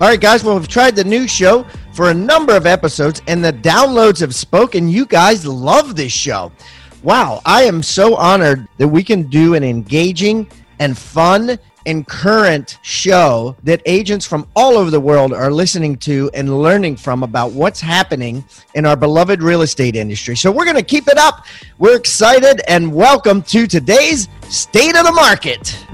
All right, guys. Well, we've tried the new show for a number of episodes, and the downloads have spoken. You guys love this show. Wow, I am so honored that we can do an engaging and fun and current show that agents from all over the world are listening to and learning from about what's happening in our beloved real estate industry. So we're going to keep it up. We're excited and welcome to today's State of the Market.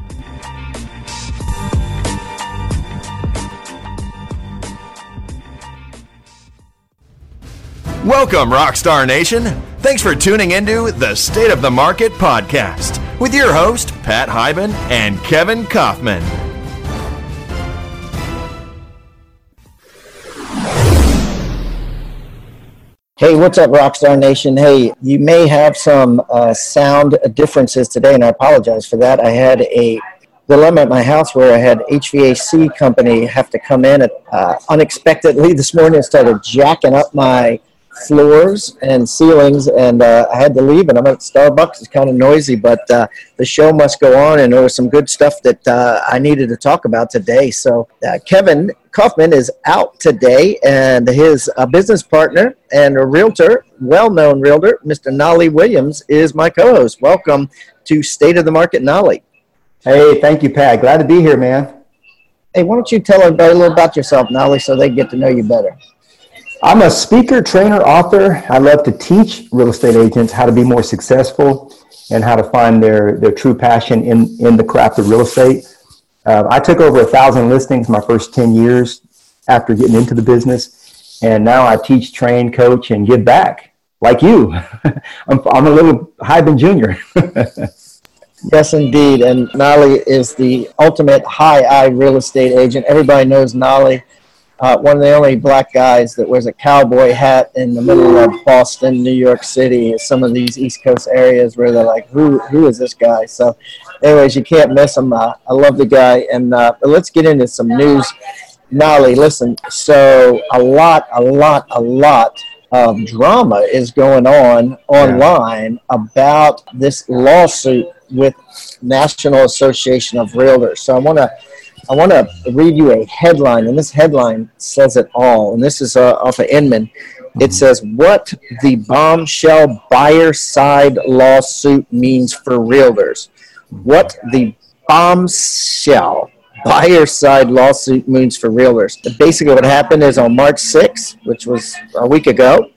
Welcome, Rockstar Nation. Thanks for tuning into the State of the Market podcast with your host, Pat Hiban and Kevin Kaufman. Hey, what's up, Rockstar Nation? Hey, you may have some uh, sound differences today, and I apologize for that. I had a dilemma at my house where I had HVAC company have to come in at, uh, unexpectedly this morning and started jacking up my floors and ceilings, and uh, I had to leave. And I'm at Starbucks. It's kind of noisy, but uh, the show must go on, and there was some good stuff that uh, I needed to talk about today. So uh, Kevin Kaufman is out today, and his uh, business partner and a realtor, well-known realtor, Mr. Nolly Williams, is my co-host. Welcome to State of the Market, Nolly. Hey, thank you, Pat. Glad to be here, man. Hey, why don't you tell everybody a little about yourself, Nolly, so they get to know you better? I'm a speaker, trainer, author. I love to teach real estate agents how to be more successful and how to find their, their true passion in, in the craft of real estate. Uh, I took over a thousand listings my first 10 years after getting into the business. And now I teach, train, coach, and give back like you. I'm, I'm a little Hiban Junior. yes, indeed. And Nolly is the ultimate high eye real estate agent. Everybody knows Nolly uh, one of the only black guys that wears a cowboy hat in the middle of Boston, New York City, some of these East Coast areas where they're like, who who is this guy? So, anyways, you can't miss him. Uh, I love the guy. And uh, let's get into some news. Nolly, listen. So a lot, a lot, a lot of drama is going on online yeah. about this lawsuit with National Association of Realtors. So I want to I want to read you a headline, and this headline says it all. And this is uh, off of Inman. It says, What the bombshell buyer side lawsuit means for realtors. What the bombshell buyer side lawsuit means for realtors. Basically, what happened is on March 6th, which was a week ago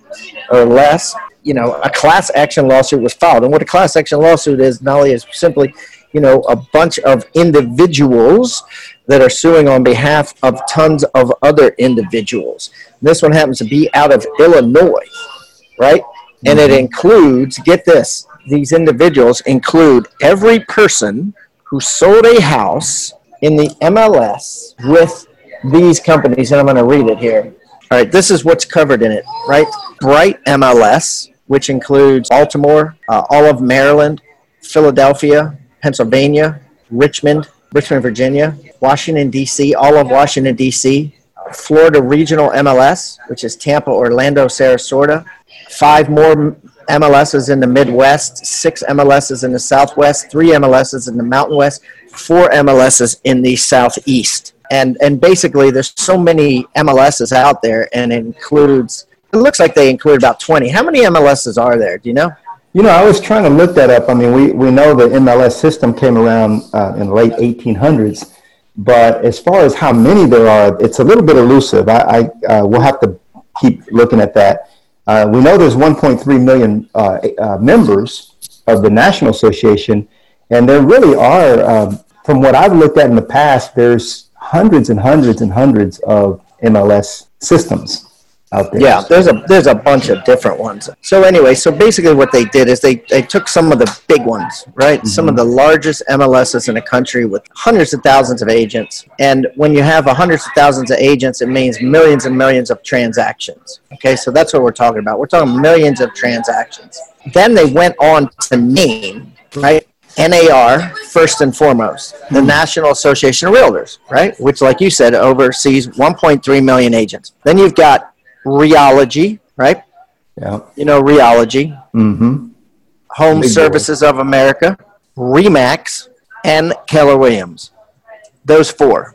or less, you know, a class action lawsuit was filed. And what a class action lawsuit is, not only is simply, you know, a bunch of individuals that are suing on behalf of tons of other individuals. This one happens to be out of Illinois, right? And it mm-hmm. includes, get this, these individuals include every person who sold a house in the MLS with these companies, and I'm going to read it here. All right, this is what's covered in it, right? Bright MLS, which includes Baltimore, uh, all of Maryland, Philadelphia, Pennsylvania, Richmond, Richmond, Virginia, Washington, D.C., all of Washington, D.C., Florida Regional MLS, which is Tampa, Orlando, Sarasota, five more MLSs in the Midwest, six MLSs in the Southwest, three MLSs in the Mountain West, four MLSs in the Southeast. And, and basically, there's so many MLSs out there, and includes, it looks like they include about 20. How many MLSs are there? Do you know? You know, I was trying to look that up. I mean, we, we know the MLS system came around uh, in the late 1800s, but as far as how many there are, it's a little bit elusive. I, I uh, we'll have to keep looking at that. Uh, we know there's 1.3 million uh, uh, members of the National Association, and there really are, um, from what I've looked at in the past, there's hundreds and hundreds and hundreds of MLS systems. Out there. Yeah, there's a there's a bunch of different ones. So anyway, so basically what they did is they, they took some of the big ones, right? Mm-hmm. Some of the largest MLSs in the country with hundreds of thousands of agents. And when you have hundreds of thousands of agents, it means millions and millions of transactions. Okay, so that's what we're talking about. We're talking millions of transactions. Then they went on to name, right? NAR first and foremost, the National Association of Realtors, right? Which, like you said, oversees 1.3 million agents. Then you've got Realogy, right? Yeah. You know Realogy. Mm-hmm. Home Big Services boy. of America, Remax, and Keller Williams. Those four.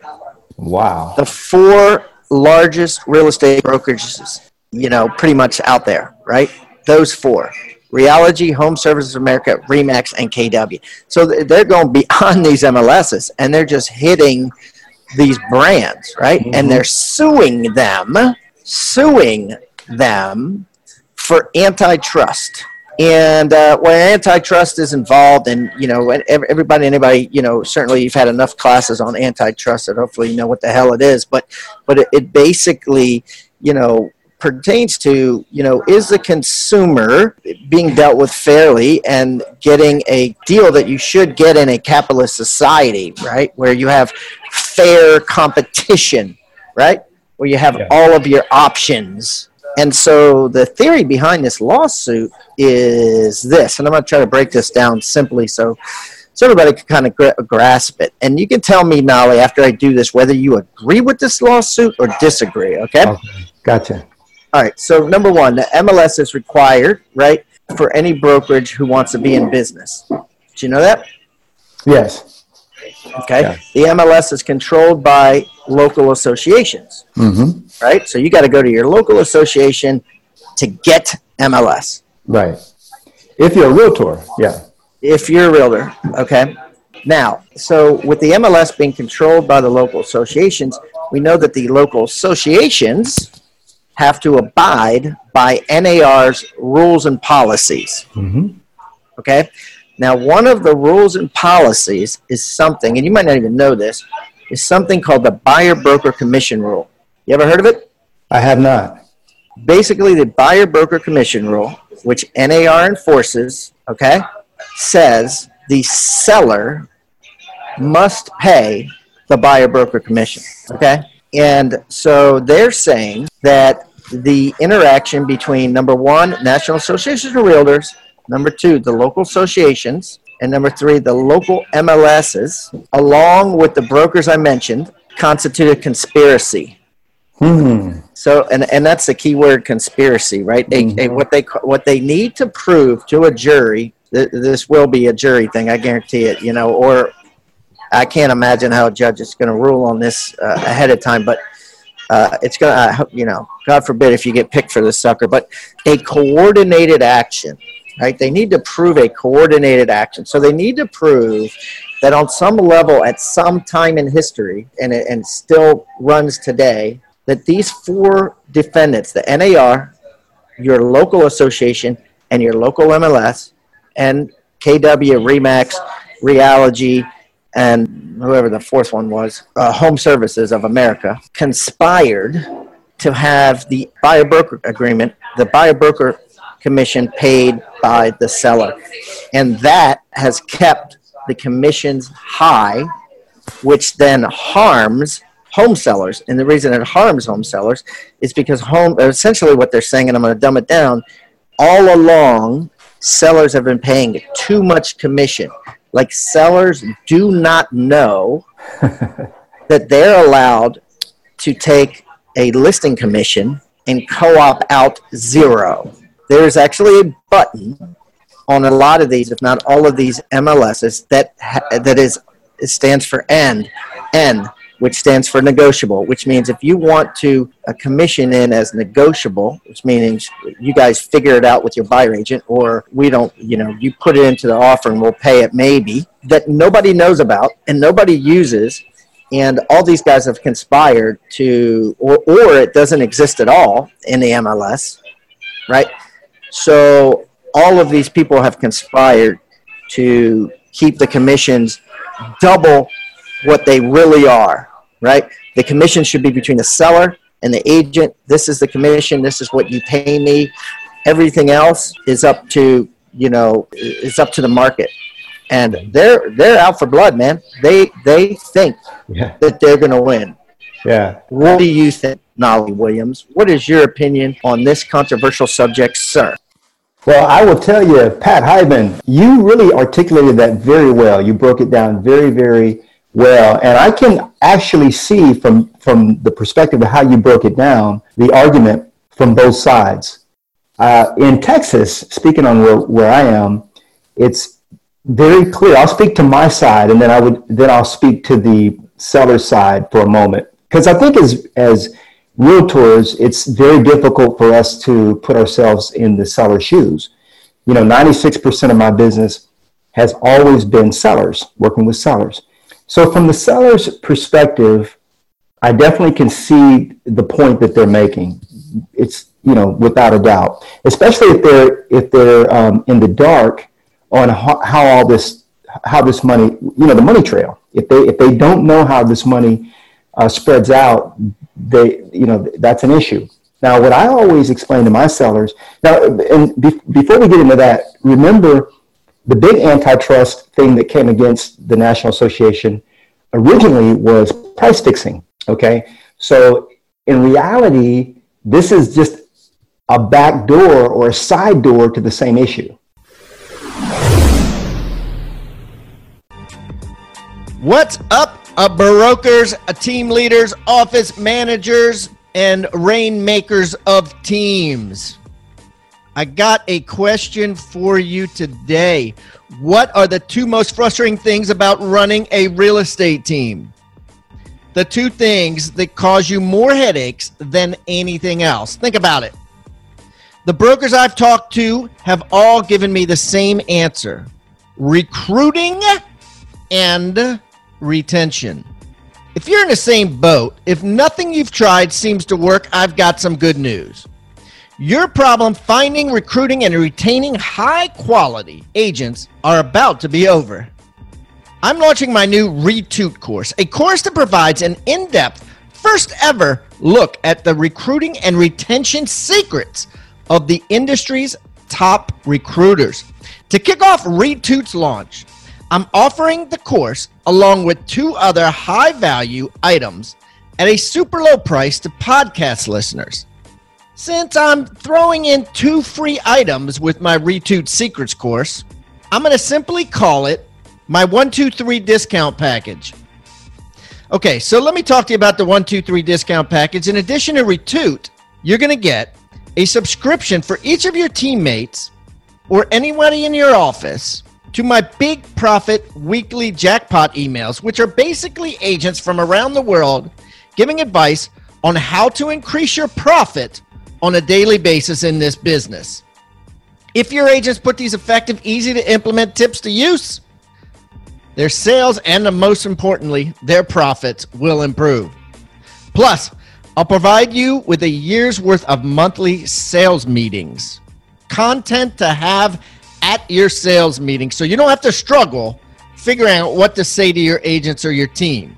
Wow. The four largest real estate brokerages, you know, pretty much out there, right? Those four. Realogy, Home Services of America, Remax, and KW. So they're going beyond these MLSs and they're just hitting these brands, right? Mm-hmm. And they're suing them, suing them for antitrust. And uh, when antitrust is involved, and you know, everybody, anybody, you know, certainly you've had enough classes on antitrust that hopefully you know what the hell it is. But, but it, it basically, you know, pertains to, you know, is the consumer being dealt with fairly and getting a deal that you should get in a capitalist society, right? Where you have fair competition, right? Where you have yeah. all of your options. And so the theory behind this lawsuit is this, and I'm going to try to break this down simply so so everybody can kind of gra- grasp it. And you can tell me, Nolly, after I do this, whether you agree with this lawsuit or disagree. Okay. okay. Gotcha. All right. So number one, the MLS is required, right, for any brokerage who wants to be in business. Do you know that? Yes. Okay. Yeah. The MLS is controlled by local associations. Mm-hmm. Right. So you got to go to your local association to get MLS. Right. If you're a realtor, yeah. If you're a realtor, okay. Now, so with the MLS being controlled by the local associations, we know that the local associations have to abide by NAR's rules and policies. Mm-hmm. Okay? Now, one of the rules and policies is something, and you might not even know this, is something called the buyer broker commission rule. You ever heard of it? I have not. Basically, the buyer broker commission rule, which NAR enforces, okay, says the seller must pay the buyer broker commission. Okay? And so they're saying that the interaction between number one, National Associations of Realtors, number two, the local associations, and number three, the local MLSs, along with the brokers I mentioned, constitute a conspiracy. Hmm. So, and, and that's the key word, conspiracy, right? Mm-hmm. A, a, what they what they need to prove to a jury. Th- this will be a jury thing, I guarantee it. You know, or I can't imagine how a judge is going to rule on this uh, ahead of time. But uh, it's going to, uh, you know, God forbid if you get picked for this sucker, but a coordinated action, right? They need to prove a coordinated action. So they need to prove that on some level, at some time in history, and it and still runs today, that these four defendants, the NAR, your local association, and your local MLS, and KW, Remax, Realogy, and whoever the fourth one was, uh, Home Services of America, conspired to have the buyer broker agreement, the buyer broker commission paid by the seller. And that has kept the commissions high, which then harms home sellers. And the reason it harms home sellers is because home essentially what they're saying, and I'm going to dumb it down, all along sellers have been paying too much commission like sellers do not know that they're allowed to take a listing commission and co-op out zero. There's actually a button on a lot of these, if not all of these MLSs, that that is stands for N, N, which stands for negotiable, which means if you want to uh, commission in as negotiable, which means you guys figure it out with your buyer agent, or we don't, you know, you put it into the offer and we'll pay it maybe, that nobody knows about and nobody uses. And all these guys have conspired to, or, or it doesn't exist at all in the MLS, right? So all of these people have conspired to keep the commissions double what they really are right? The commission should be between the seller and the agent, this is the commission, this is what you pay me. Everything else is up to, you know, it's up to the market. And they're they're out for blood, man. They they think yeah. that they're going to win. Yeah. What do you think, Nolly Williams? What is your opinion on this controversial subject, sir? Well, I will tell you, Pat Hiban, you really articulated that very well. You broke it down very, very well. And I can actually see from, from the perspective of how you broke it down, the argument from both sides. Uh, in Texas, speaking on where, where I am, it's very clear. I'll speak to my side and then I would then I'll speak to the seller side for a moment. Because I think as as realtors, it's very difficult for us to put ourselves in the seller's shoes. You know, 96% of my business has always been sellers, working with sellers. So, from the seller's perspective, I definitely can see the point that they're making. It's you know without a doubt, especially if they're if they're um, in the dark on how, how all this how this money you know the money trail. If they if they don't know how this money uh, spreads out, they, you know, that's an issue. Now, what I always explain to my sellers, now, and be, before we get into that, remember the big antitrust thing that came against the National Association originally was price fixing. Okay. So in reality, this is just a back door or a side door to the same issue. What's up, uh, brokers, uh, team leaders, office managers, and rainmakers of teams. I got a question for you today. What are the two most frustrating things about running a real estate team? The two things that cause you more headaches than anything else. Think about it. The brokers I've talked to have all given me the same answer recruiting and retention. If you're in the same boat, if nothing you've tried seems to work, I've got some good news. Your problem finding, recruiting, and retaining high quality agents are about to be over. I'm launching my new Retoot course, a course that provides an in depth, first ever look at the recruiting and retention secrets of the industry's top recruiters. To kick off Retoot's launch, I'm offering the course along with two other high value items at a super low price to podcast listeners. Since I'm throwing in two free items with my Retoot Secrets course, I'm going to simply call it my 123 discount package. Okay, so let me talk to you about the 123 discount package. In addition to Retoot, you're going to get a subscription for each of your teammates or anybody in your office to my Big Profit weekly jackpot emails, which are basically agents from around the world giving advice on how to increase your profit on a daily basis in this business. If your agents put these effective, easy to implement tips to use, their sales and the most importantly, their profits will improve. Plus, I'll provide you with a year's worth of monthly sales meetings, content to have at your sales meeting so you don't have to struggle figuring out what to say to your agents or your team.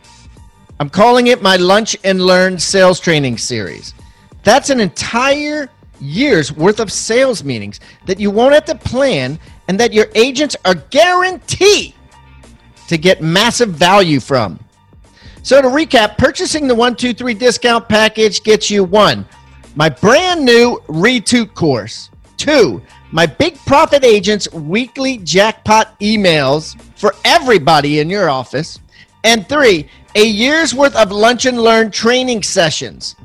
I'm calling it my Lunch and Learn sales training series. That's an entire year's worth of sales meetings that you won't have to plan and that your agents are guaranteed to get massive value from. So, to recap, purchasing the 123 discount package gets you one, my brand new Retoot course, two, my Big Profit Agents weekly jackpot emails for everybody in your office. And three, a year's worth of lunch and learn training sessions.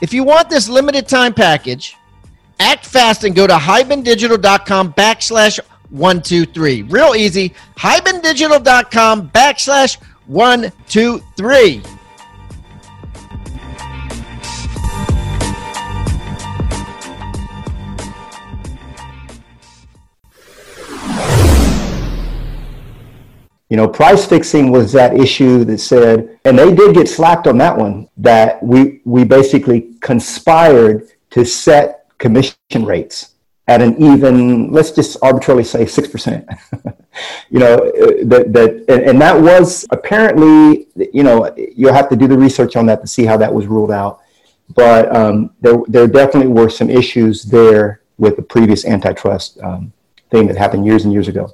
If you want this limited time package, act fast and go to hibandigital.com backslash 123. Real easy. hibandigital.com backslash 123. You know, price fixing was that issue that said, and they did get slapped on that one, that we, we basically conspired to set commission rates at an even, let's just arbitrarily say 6%. you know, that, that and, and that was apparently, you know, you'll have to do the research on that to see how that was ruled out. but um, there, there definitely were some issues there with the previous antitrust um, thing that happened years and years ago.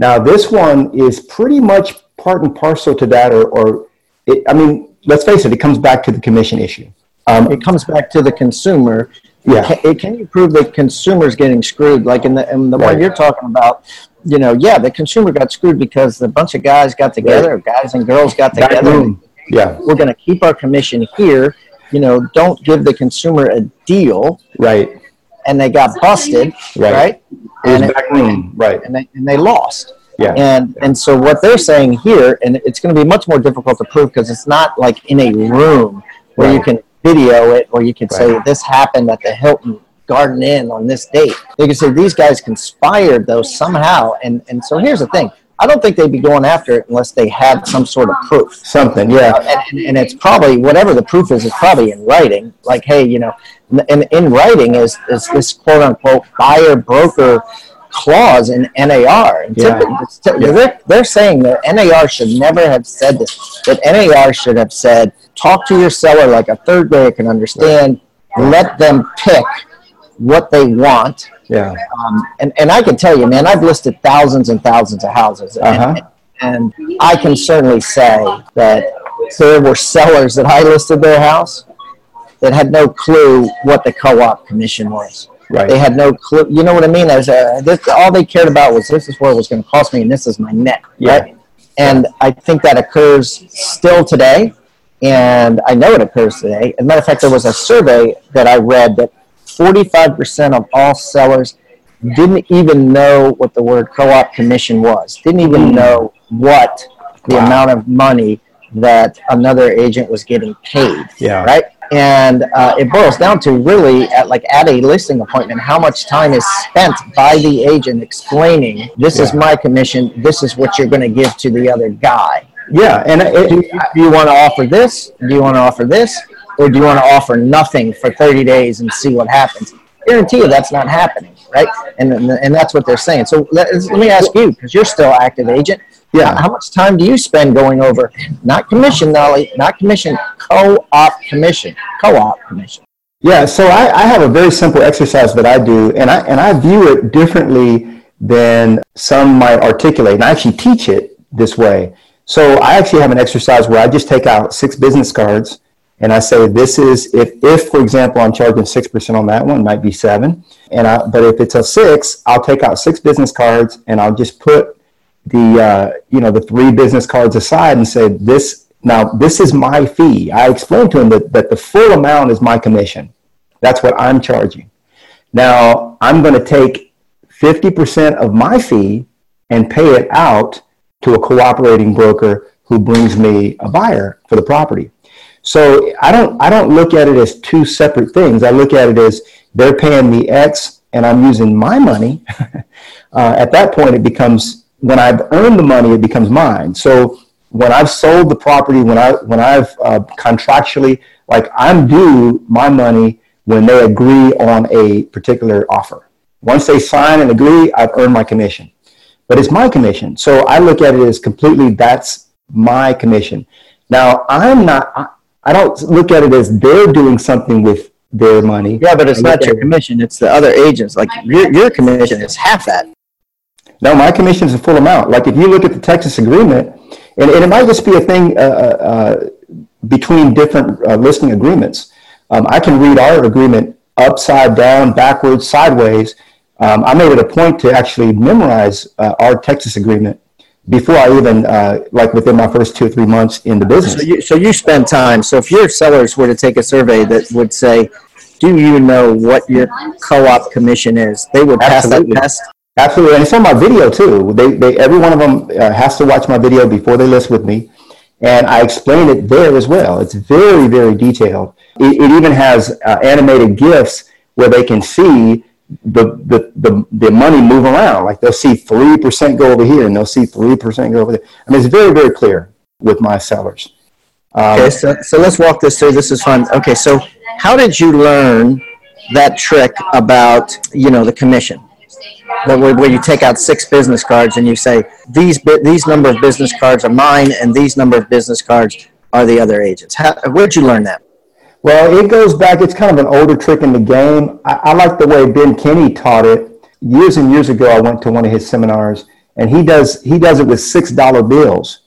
Now, this one is pretty much part and parcel to that, or, or it, I mean, let's face it, it comes back to the commission issue. Um, it comes back to the consumer. Yeah. Can, can you prove that consumers getting screwed? Like in the, in the Right. one you're talking about, you know, yeah, the consumer got screwed because a bunch of guys got together, guys and girls got together. Yeah, We're going to keep our commission here. You know, don't give the consumer a deal, right. And they got busted, Right. right? And it- back room, right. and they, and they lost. Yeah. And and so what they're saying here, and it's going to be much more difficult to prove because it's not like in a room where you can video it or you can say this happened at the Hilton Garden Inn on this date. They can say these guys conspired though somehow. And and so here's the thing. I don't think they'd be going after it unless they had some sort of proof. Something, yeah. Uh, and, and it's probably whatever the proof is. It's probably in writing. Like, hey, you know, and in writing is is this quote unquote buyer broker clause in NAR. And Yeah. typically, they're, they're saying that NAR should never have said this. That NAR should have said, talk to your seller like a third grader can understand. Let them pick what they want. Yeah, Um, and, and I can tell you, man, I've listed thousands and thousands of houses. And, Uh-huh. and I can certainly say that there were sellers that I listed their house that had no clue what the co-op commission was. right. They had no clue. You know what I mean? As a, this, all they cared about was this is what it was going to cost me, and this is my net. Yeah. Right? And I think that occurs still today, and I know it occurs today. As a matter of fact, there was a survey that I read that 45% of all sellers didn't even know what the word co-op commission was. Didn't even mm. know what the Wow. amount of money that another agent was getting paid Yeah. right? And uh, it boils down to really at like at a listing appointment, how much time is spent by the agent explaining this is my commission, this is what you're going to give to the other guy. Yeah, and it, Do, do you want to offer this? Do you want to offer this? Or do you want to offer nothing for 30 days and see what happens? Guarantee you that's not happening, right? And and, and that's what they're saying. So let, let me ask you, because you're still active agent. Yeah. How much time do you spend going over not commission, Nolly, not commission, co-op commission, co-op commission? Yeah, so I, I have a very simple exercise that I do, and I and I view it differently than some might articulate. And I actually teach it this way. So I actually have an exercise where I just take out six business cards, and I say this is if if for example I'm charging six percent on that one, might be seven, and I but if it's a six, I'll take out six business cards and I'll just put the uh, you know the three business cards aside and say this now this is my fee. I explained to him that, that the full amount is my commission. That's what I'm charging. Now I'm going to take 50% of my fee and pay it out to a cooperating broker who brings me a buyer for the property. So I don't I don't look at it as two separate things. I look at it as they're paying me X and I'm using my money. uh, at that point, it becomes when I've earned the money, it becomes mine. So when I've sold the property, when I when I've uh, contractually like I'm due my money when they agree on a particular offer. Once they sign and agree, I've earned my commission. But it's my commission. So I look at it as completely that's my commission. Now I'm not I, I don't look at it as they're doing something with their money. Yeah, but it's I not your commission; it's the other agents. Like your your commission is half that. No, my commission is the full amount. Like if you look at the Texas agreement, and, and it might just be a thing uh, uh, between different uh, listing agreements. Um, I can read our agreement upside down, backwards, sideways. Um, I made it a point to actually memorize uh, our Texas agreement before I even, uh, like within my first two or three months in the business. So you so you spend time. So if your sellers were to take a survey that would say, "Do you know what your co-op commission is?" They would pass Absolutely. that test. Absolutely, and it's on my video too. They, they, every one of them uh, has to watch my video before they list with me, and I explain it there as well. It's very, very detailed. It, it even has uh, animated GIFs where they can see the, the, the, the money move around. Like they'll see three percent go over here, and they'll see three percent go over there. I mean, it's very, very clear with my sellers. Um, Okay, so, so let's walk this through. This is fun. Okay, so how did you learn that trick about you know the commission? Where, you take out six business cards and you say these these number of business cards are mine and these number of business cards are the other agents. How, where'd you learn that? Well, it goes back. It's kind of an older trick in the game. I, I like the way Ben Kinney taught it. Years and years ago, I went to one of his seminars, and he does he does it with six dollar bills.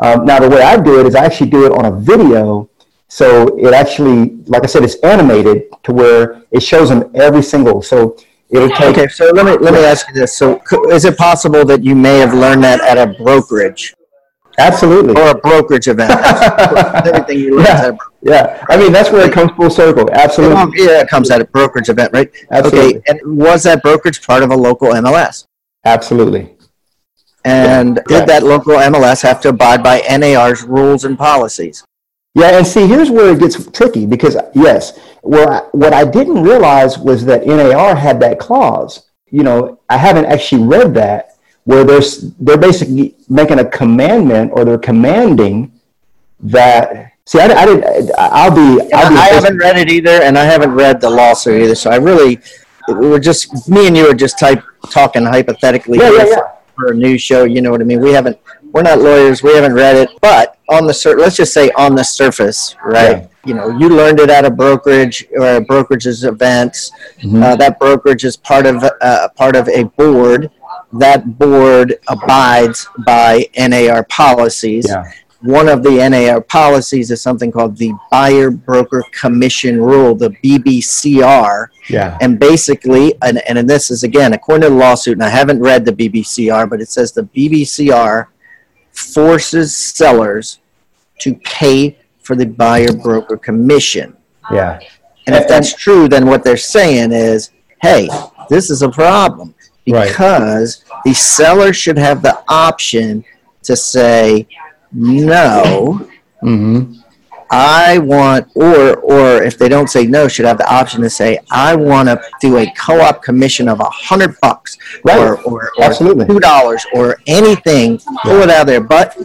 Um, now, the way I do it is I actually do it on a video, so it actually, like I said, it's animated to where it shows them every single. So it'll take. Okay, so let me let me ask you this. So, is it possible that you may have learned that at a brokerage Absolutely. or a brokerage event? Everything you learned at a yeah, yeah. I mean, that's where it comes full circle. Absolutely. Yeah, it comes at a brokerage event, right? Absolutely. Okay, and was that brokerage part of a local MLS? Absolutely. And Yeah. did that local MLS have to abide by NAR's rules and policies? Yeah, and see, here's where it gets tricky because yes, well, I- what I didn't realize was that NAR had that clause. You know, I haven't actually read that where there's they're basically making a commandment or they're commanding that. See, I, I did. I'll be. I'll be I haven't read it either, and I haven't read the lawsuit either. So I really, we're just me and you are just type talking hypothetically Yeah, yeah, yeah. For, for a new show. You know what I mean? We haven't. We're not lawyers. We haven't read it, but on the sur- let's just say on the surface, right? Yeah. You know, you learned it at a brokerage or a brokerage's events. Mm-hmm. Uh, that brokerage is part of uh, part of a board. That board abides by NAR policies. Yeah. One of the NAR policies is something called the Buyer Broker Commission Rule, the BBCR. Yeah. And basically, and, and this is again, according to the lawsuit, and I haven't read the BBCR, but it says the BBCR forces sellers to pay for the buyer broker commission. Yeah. And if that's true, then what they're saying is, hey, this is a problem Right. because the seller should have the option to say, no, Mm-hmm. I want, or or if they don't say no, should have the option to say, I want to do a co-op commission of a hundred bucks, Right. or or, or Absolutely. two dollars, or anything. Pull it out of there, but.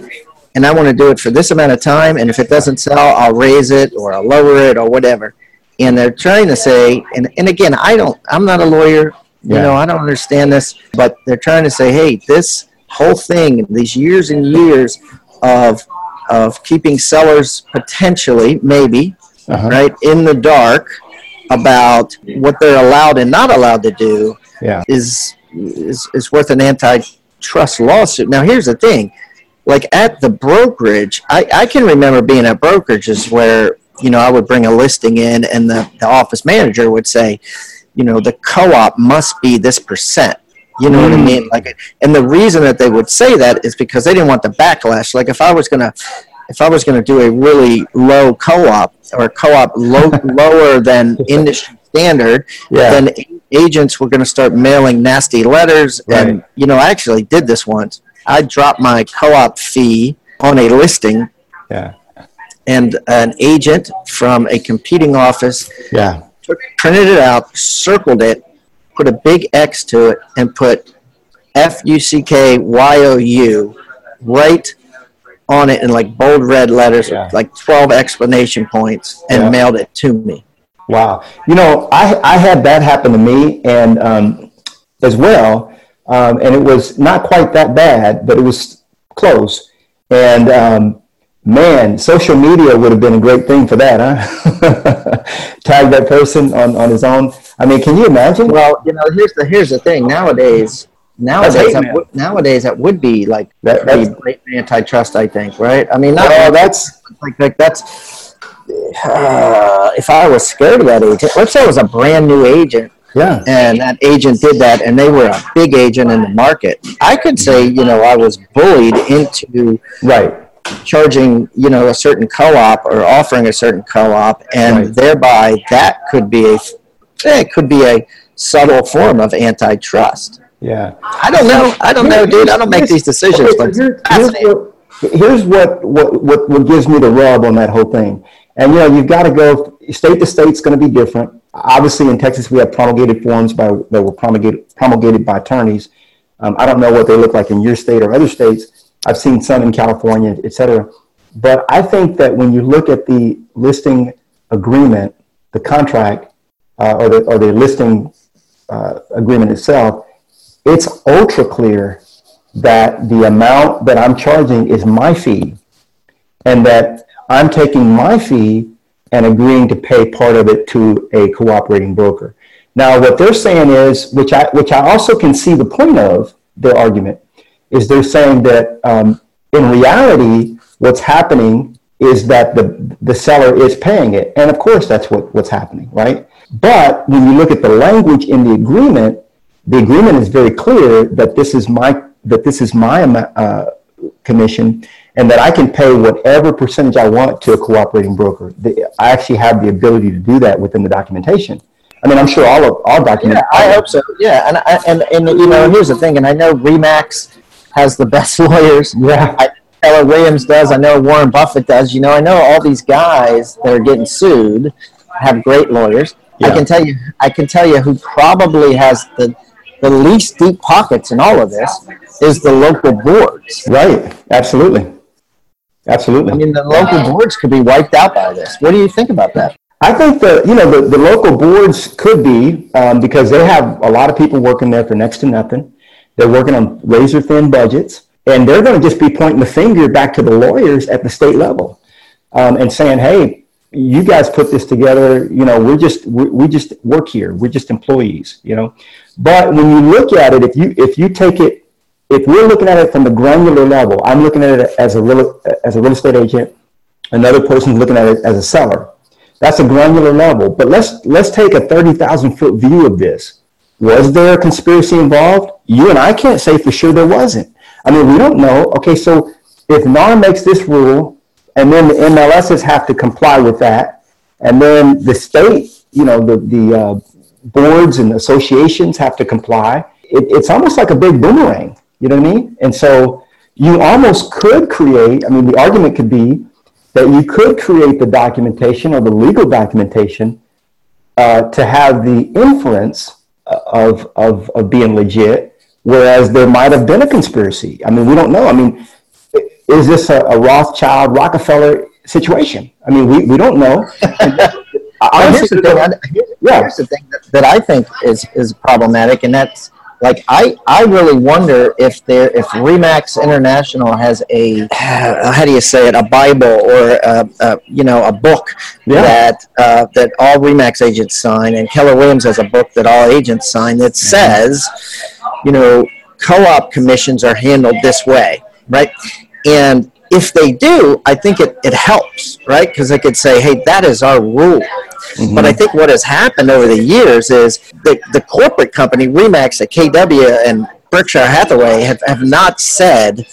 And I want to do it for this amount of time, and if it doesn't sell, I'll raise it or I'll lower it or whatever. And they're trying to say, and, and again, I don't, I'm not a lawyer, you Yeah. know, I don't understand this, but they're trying to say, hey, this whole thing, these years and years of of keeping sellers potentially, maybe, Uh-huh. right, in the dark about what they're allowed and not allowed to do Yeah. is is, is worth an antitrust lawsuit. Now, here's the thing: like at the brokerage, I, I can remember being at brokerages where you know I would bring a listing in, and the, the office manager would say, you know, the co-op must be this percent. You know what I mm. mean? Like, and the reason that they would say that is because they didn't want the backlash. Like, if I was gonna, if I was gonna do a really low co-op or co-op low, lower than industry standard, Yeah. then agents were going to start mailing nasty letters. And you know, I actually did this once. I dropped my co-op fee on a listing, Yeah. and an agent from a competing office Yeah. took, printed it out, circled it, put a big X to it, and put F U C K Y O U right on it in like bold red letters, Yeah. like 12 explanation points, and Yeah. mailed it to me. Wow. You know, I, I had that happen to me and um, as well. Um, and it was not quite that bad, but it was close. And um, man, social media would have been a great thing for that, huh? Tag that person on, on his own. I mean, can you imagine? Well, you know, here's the here's the thing. Nowadays, nowadays, that would, nowadays that would be like That- that's- blatant antitrust. I think, right? I mean, not Oh, that's like, like that's. Uh, if I was scared of that agent, let's say I was a brand new agent yeah, and that agent did that and they were a big agent in the market, I could say, you know, I was bullied into right. charging, you know, a certain co-op or offering a certain co-op, and Right. thereby that could be a, eh, it could be a subtle form of antitrust. Yeah. I don't know. I don't know, dude. I don't make these decisions, but here's, what, here's what, what, what, what gives me the rub on that whole thing. And you know, you've got to go state to state's going to be different. Obviously, in Texas, we have promulgated forms by that were promulgated promulgated by attorneys. Um, I don't know what they look like in your state or other states. I've seen some in California, et cetera. But I think that when you look at the listing agreement, the contract, uh, or the or the listing uh, agreement itself, it's ultra clear that the amount that I'm charging is my fee and that I'm taking my fee and agreeing to pay part of it to a cooperating broker. Now, what they're saying is, which I which I also can see the point of their argument, is they're saying that um, in reality, what's happening is that the the seller is paying it, and of course that's what, what's happening, right? But when you look at the language in the agreement, the agreement is very clear that this is my that this is my uh, commission and that I can pay whatever percentage I want to a cooperating broker. The, I actually have the ability to do that within the documentation. I mean, I'm sure all of all documents. Yeah, I hope so. Yeah, and and and you know, here's the thing, and I know Remax has the best lawyers. Yeah. I, Keller Williams does. I know Warren Buffett does. You know, I know all these guys that are getting sued have great lawyers. Yeah. I can tell you, I can tell you who probably has the the least deep pockets in all of this is the local boards. Right. Absolutely. Absolutely. I mean, the local boards could be wiped out by this. What do you think about that? I think the you know the, the local boards could be um, because they have a lot of people working there for next to nothing. They're working on razor thin budgets, and they're going to just be pointing the finger back to the lawyers at the state level um, and saying, "Hey, you guys put this together. You know, we're just we, we just work here. We're just employees. You know." But when you look at it, if you if you take it if we're looking at it from the granular level, I'm looking at it as a real as a real estate agent. Another person's looking at it as a seller. That's a granular level. But let's let's take a thirty thousand foot view of this. Was there a conspiracy involved? You and I can't say for sure there wasn't. I mean, we don't know. Okay, so if NAR makes this rule, and then the MLSs have to comply with that, and then the state, you know, the the uh, boards and associations have to comply. It, it's almost like a big boomerang you know what I mean? And so you almost could create, I mean, the argument could be that you could create the documentation or the legal documentation uh, to have the inference of, of, of being legit, whereas there might have been a conspiracy. I mean, we don't know. I mean, is this a, a Rothschild Rockefeller situation? I mean, we, we don't know. here's the thing, yeah. here's the thing that, that I think is, is problematic, and that's like I, I really wonder if there if Remax International has a how do you say it a Bible or a, a you know a book yeah. that uh, that all Remax agents sign and Keller Williams has a book that all agents sign that mm-hmm. says you know co-op commissions are handled this way right and if they do, I think it, it helps, right? Because they could say, hey, that is our rule. Mm-hmm. But I think what has happened over the years is the, the corporate company, Remax at KW and Berkshire Hathaway, have, have not said,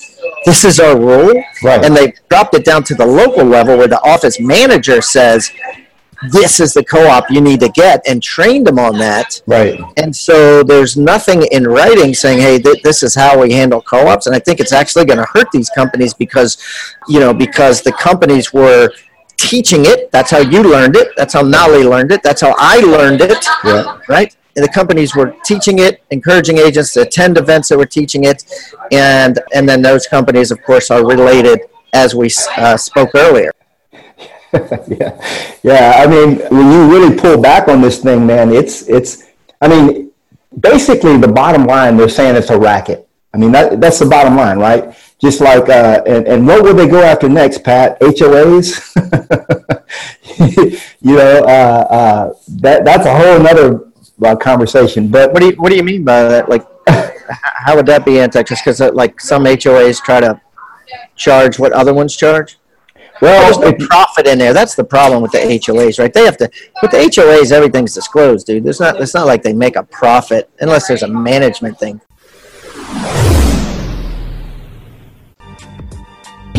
this is our rule. Right. And they've dropped it down to the local level where the office manager says, this is the co-op you need to get and trained them on that right and so there's nothing in writing saying hey th- this is how we handle co-ops and i think it's actually going to hurt these companies because you know because the companies were teaching it that's how you learned it that's how nolly learned it that's how i learned it yeah. right and the companies were teaching it encouraging agents to attend events that were teaching it and and then those companies of course are related as we uh, spoke earlier yeah, yeah. I mean, when you really pull back on this thing, man, it's it's. I mean, basically, the bottom line they're saying it's a racket. I mean, that that's the bottom line, right? Just like, uh, and, and what will they go after next, Pat? HOAs? you know, uh, uh, that that's a whole another uh, conversation. But what do you what do you mean by that? Like, how would that be anti-trust? Because uh, like some HOAs try to charge what other ones charge. Well, there's no profit in there. That's the problem with the HOAs, right? They have to with the HOAs, everything's disclosed, dude. There's not. It's not like they make a profit unless there's a management thing.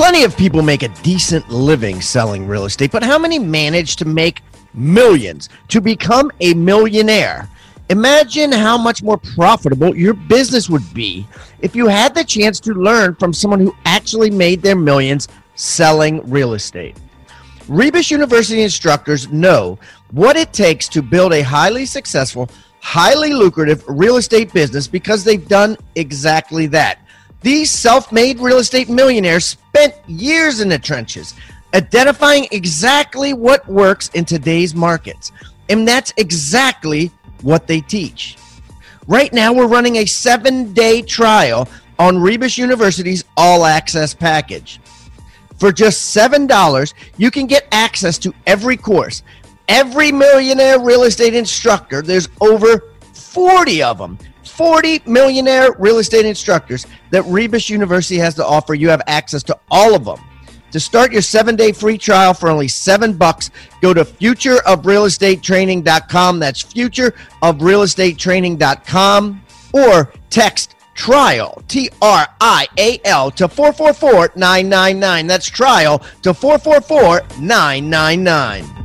Plenty of people make a decent living selling real estate, but how many manage to make millions to become a millionaire? Imagine how much more profitable your business would be if you had the chance to learn from someone who actually made their millions selling real estate. Rebus University instructors know what it takes to build a highly successful, highly lucrative real estate business because they've done exactly that. These self made real estate millionaires spent years in the trenches identifying exactly what works in today's markets. And that's exactly what they teach. Right now, we're running a seven day trial on Rebus University's All Access package. For just $7, you can get access to every course. Every millionaire real estate instructor, there's over 40 of them. 40 millionaire real estate instructors that Rebus University has to offer. You have access to all of them. To start your seven day free trial for only seven bucks, go to futureofrealestatetraining.com. That's futureofrealestatetraining.com or text trial, T R I A L, to 444 999. That's trial to 444 999.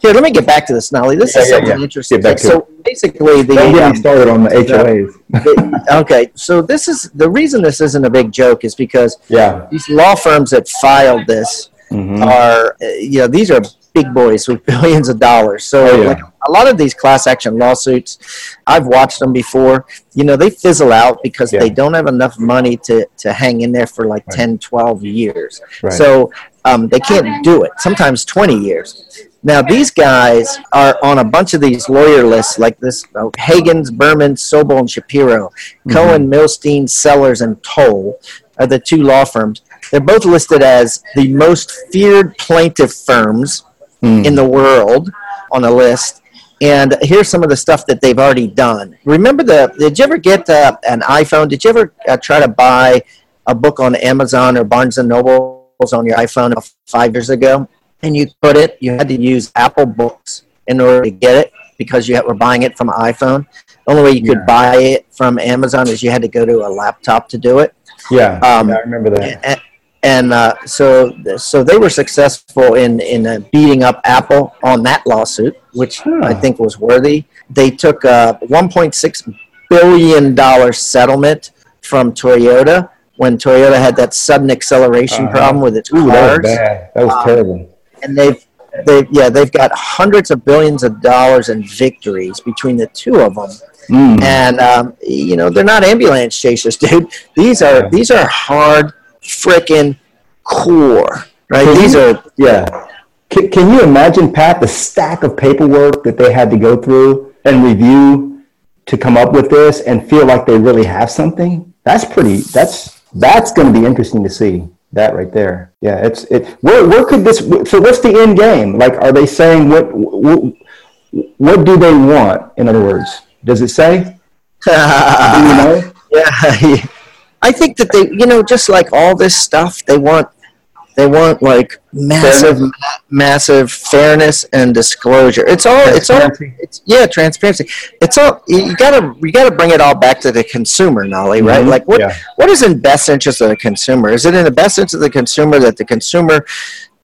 Here, let me get back to this, Nolly. This Yeah, is yeah, something yeah. interesting. Get back to so basically, the Don't get um, started on the HOAs. the- okay, so this is the reason this isn't a big joke is because Yeah. these law firms that filed this Mhm. are, uh, you know, these are big boys with billions of dollars. So, Oh, yeah. like a lot of these class action lawsuits, I've watched them before. You know, they fizzle out because Yeah. they don't have enough money to, to hang in there for like Right. 10, 12 years. Right. So um, they can't do it, sometimes 20 years. Now, these guys are on a bunch of these lawyer lists like this uh, Hagens, Berman, Sobol, and Shapiro. Mm-hmm. Cohen, Milstein, Sellers, and Toll are the two law firms. They're both listed as the most feared plaintiff firms Mm. in the world on a list. And here's some of the stuff that they've already done. Remember the? Did you ever get uh, an iPhone? Did you ever uh, try to buy a book on Amazon or Barnes and Nobles on your iPhone five years ago? And you put it. You had to use Apple Books in order to get it because you were buying it from an iPhone. The only way you could Yeah. buy it from Amazon is you had to go to a laptop to do it Yeah. Um, I remember that. and, and uh, so so they were successful in in uh, beating up Apple on that lawsuit, which Huh. I think was worthy. They took a 1.6 billion dollar settlement from Toyota when Toyota had that sudden acceleration Uh-huh. problem with its Ooh, that was cars, bad. That was Um, terrible. And they've they yeah they've got hundreds of billions of dollars in victories between the two of them Mm. and um, you know they're not ambulance chasers, dude. These are these are hard freaking core, right? Can These you- are Yeah. Can, can you imagine, Pat, the stack of paperwork that they had to go through and review to come up with this and feel like they really have something? That's pretty. That's that's going to be interesting to see that right there. Yeah, it's it. Where where could this? So what's the end game? Like, are they saying what what, what do they want? In other words, does it say? Do you know? yeah. I think that they, you know, just like all this stuff, they want they want like massive, Fairness. massive fairness and disclosure. It's all, it's all, it's yeah, transparency. It's all you gotta you gotta bring it all back to the consumer, Nolly, right? Mhm. Like what Yeah. what is in best interest of the consumer? Is it in the best interest of the consumer that the consumer,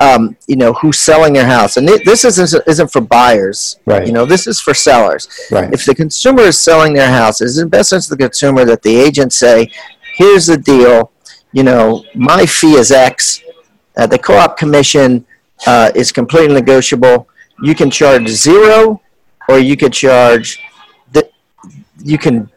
um, you know, who's selling their house, and thi- this isn't isn't for buyers, Right. You know, this is for sellers. Right. If the consumer is selling their house, is it in best interest of the consumer that the agent say, "Here's the deal, you know, my fee is X, uh, the co-op commission uh, is completely negotiable. You can charge zero, or you could charge the, you can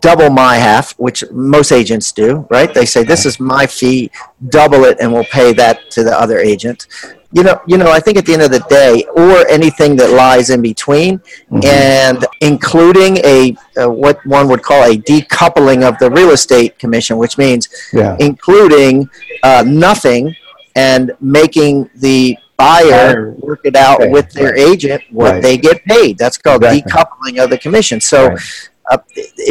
double my half, which most agents do, right? They say this is my fee, double it, and we'll pay that to the other agent. You know, you know. I think at the end of the day, or anything that lies in between, and including a uh, what one would call a decoupling of the real estate commission, which means Yeah. including uh, nothing and making the buyer work it out pay, with their right. agent what Right. they get paid. That's called Exactly. decoupling of the commission. So, Right. uh,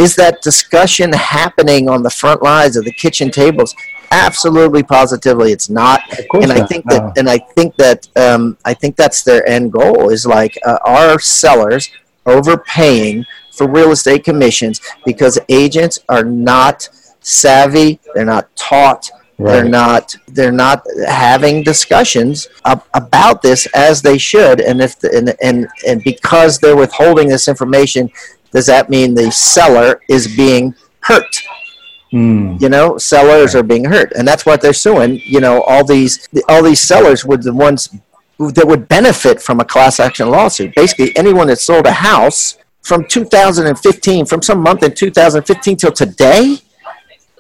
is that discussion happening on the front lines of the kitchen tables? Absolutely, positively, it's not. And I not. think No. that, and I think that, um, I think that's their end goal is like uh, our sellers overpaying for real estate commissions because agents are not savvy. They're not taught. They're not. They're not having discussions ab- about this as they should. And if the, and, and and because they're withholding this information, does that mean the seller is being hurt? Mm. You know, sellers are being hurt, and that's what they're suing. You know, all these all these sellers were the ones that would benefit from a class action lawsuit. Basically, anyone that sold a house from 2015, from some month in 2015 till today,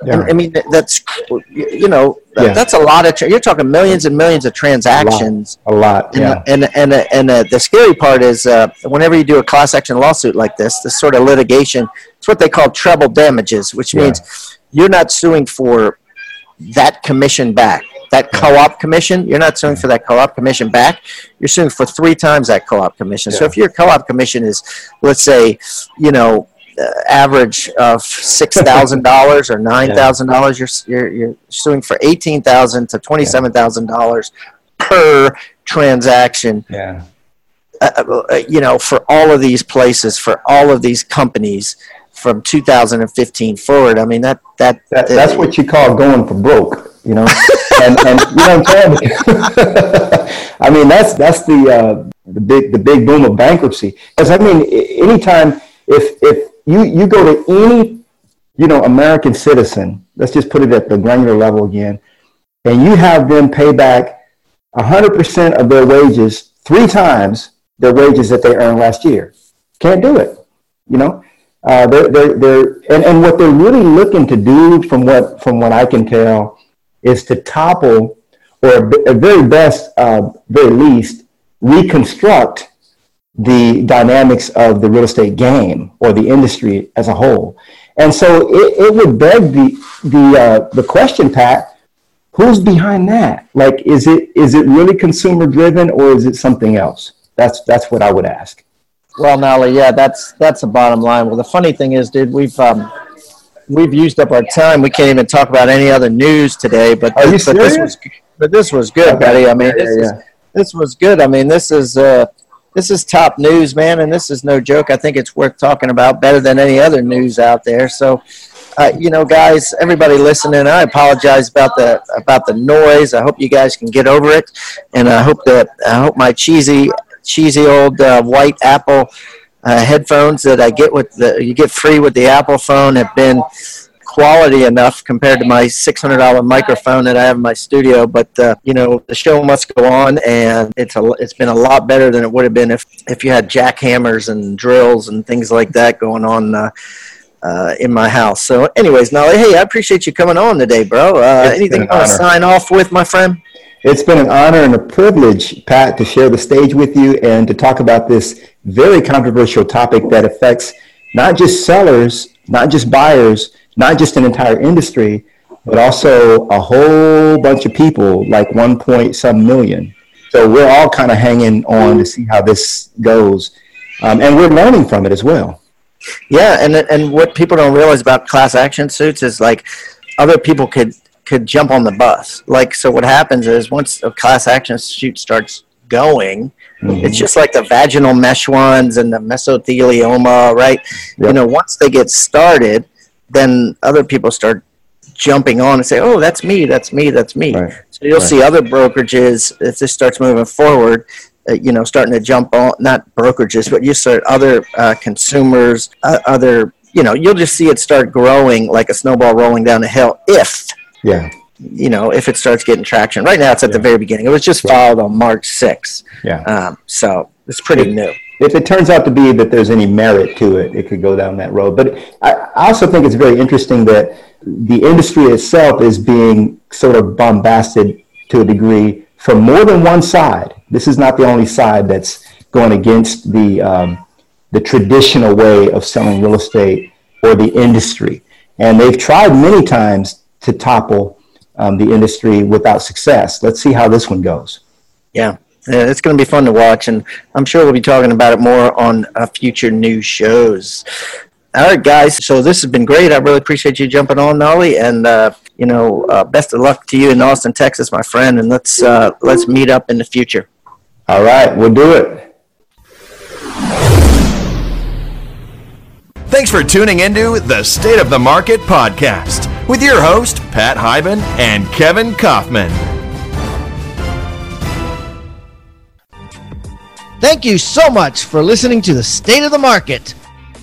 Yeah. I mean, that's you know, yeah. that's a lot of. Tra- you're talking millions and millions of transactions. A lot, a lot and, yeah. And and and, uh, the scary part is uh, whenever you do a class action lawsuit like this, this sort of litigation, it's what they call treble damages, which means you're not suing for that commission back. That co-op commission, you're not suing for that co-op commission back. You're suing for three times that co-op commission. So if your co-op commission is, let's say, you know, average of six thousand dollars or nine thousand dollars, you're, you're you're suing for eighteen thousand to twenty seven thousand dollars per transaction. Yeah. Uh, uh, you know, for all of these places, for all of these companies, from 2015 forward. I mean, that that, that that's uh, what you call going for broke. You know, and, and you know what I'm saying. I mean, that's that's the uh, the big the big boom of bankruptcy. Because I mean, anytime if if you you go to any you know American citizen, let's just put it at the granular level again, and you have them pay back 100% of their wages three times their wages that they earned last year. Can't do it. You know, uh, they're, they're, they're, and, and what they're really looking to do, from what from what I can tell, is to topple, or at very best, uh, very least, reconstruct the dynamics of the real estate game or the industry as a whole. And so it, it would beg the the uh, the question, Pat, who's behind that? Like, is it is it really consumer driven or is it something else? That's that's what I would ask. Well, Nolly, yeah, that's that's the bottom line. Well, the funny thing is, dude, we've um, we've used up our time. We can't even talk about any other news today. But, you but this was but this was good, okay. buddy. I mean, this, yeah, yeah. Is, this was good. I mean, this is uh, this is top news, man, and this is no joke. I think it's worth talking about better than any other news out there. So, uh, you know, guys, everybody listening, I apologize about the about the noise. I hope you guys can get over it, and I hope that I hope my cheesy cheesy old uh, white Apple uh, headphones that I get with the you get free with the Apple phone have been quality enough compared to my $600 microphone that I have in my studio. But uh, you know, the show must go on, and it's a it's been a lot better than it would have been if if you had jackhammers and drills and things like that going on. Uh, uh, in my house. So, anyways, Nolly, hey, I appreciate you coming on today, bro. Uh, anything you want to sign off with, my friend? It's been an honor and a privilege, Pat, to share the stage with you and to talk about this very controversial topic that affects not just sellers, not just buyers, not just an entire industry, but also a whole bunch of people, like one point some million. So we're all kind of hanging on to see how this goes, um, and we're learning from it as well. Yeah, and and what people don't realize about class action suits is like other people could could jump on the bus. Like so, what happens is once a class action suit starts going, mm-hmm. it's just like the vaginal mesh ones and the mesothelioma, right? Yep. You know, once they get started, then other people start jumping on and say, "Oh, that's me, that's me, that's me." Right. So you'll right. see other brokerages if this starts moving forward. Uh, you know, starting to jump on not brokerages, but you start other uh, consumers, uh, other you know, you'll just see it start growing like a snowball rolling down a hill if yeah you know if it starts getting traction. Right now, it's at yeah. the very beginning. It was just filed on March 6th. Yeah. Um, so it's pretty new if it turns out to be that there's any merit to it, it could go down that road. But I, also think it's very interesting that the industry itself is being sort of bombasted to a degree from more than one side. This is not the only side that's going against the um, the traditional way of selling real estate or the industry, and they've tried many times to topple um, the industry without success. Let's see how this one goes. Yeah it's going to be fun to watch, and I'm sure we'll be talking about it more on uh, future new shows. All right, guys. So this has been great. I really appreciate you jumping on, Nolly, and uh, you know, uh, best of luck to you in Austin, Texas, my friend. And let's uh, let's meet up in the future. All right, we'll do it. Thanks for tuning into the State of the Market podcast with your host Pat Hiban and Kevin Kaufman. Thank you so much for listening to the State of the Market.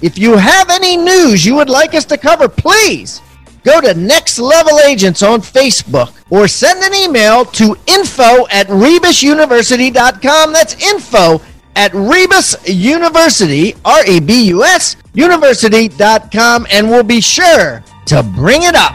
If you have any news you would like us to cover, please go to Next Level Agents on Facebook or send an email to info at rebusuniversity.com. That's info at Rebus University, R E B U S, university.com, and we'll be sure to bring it up.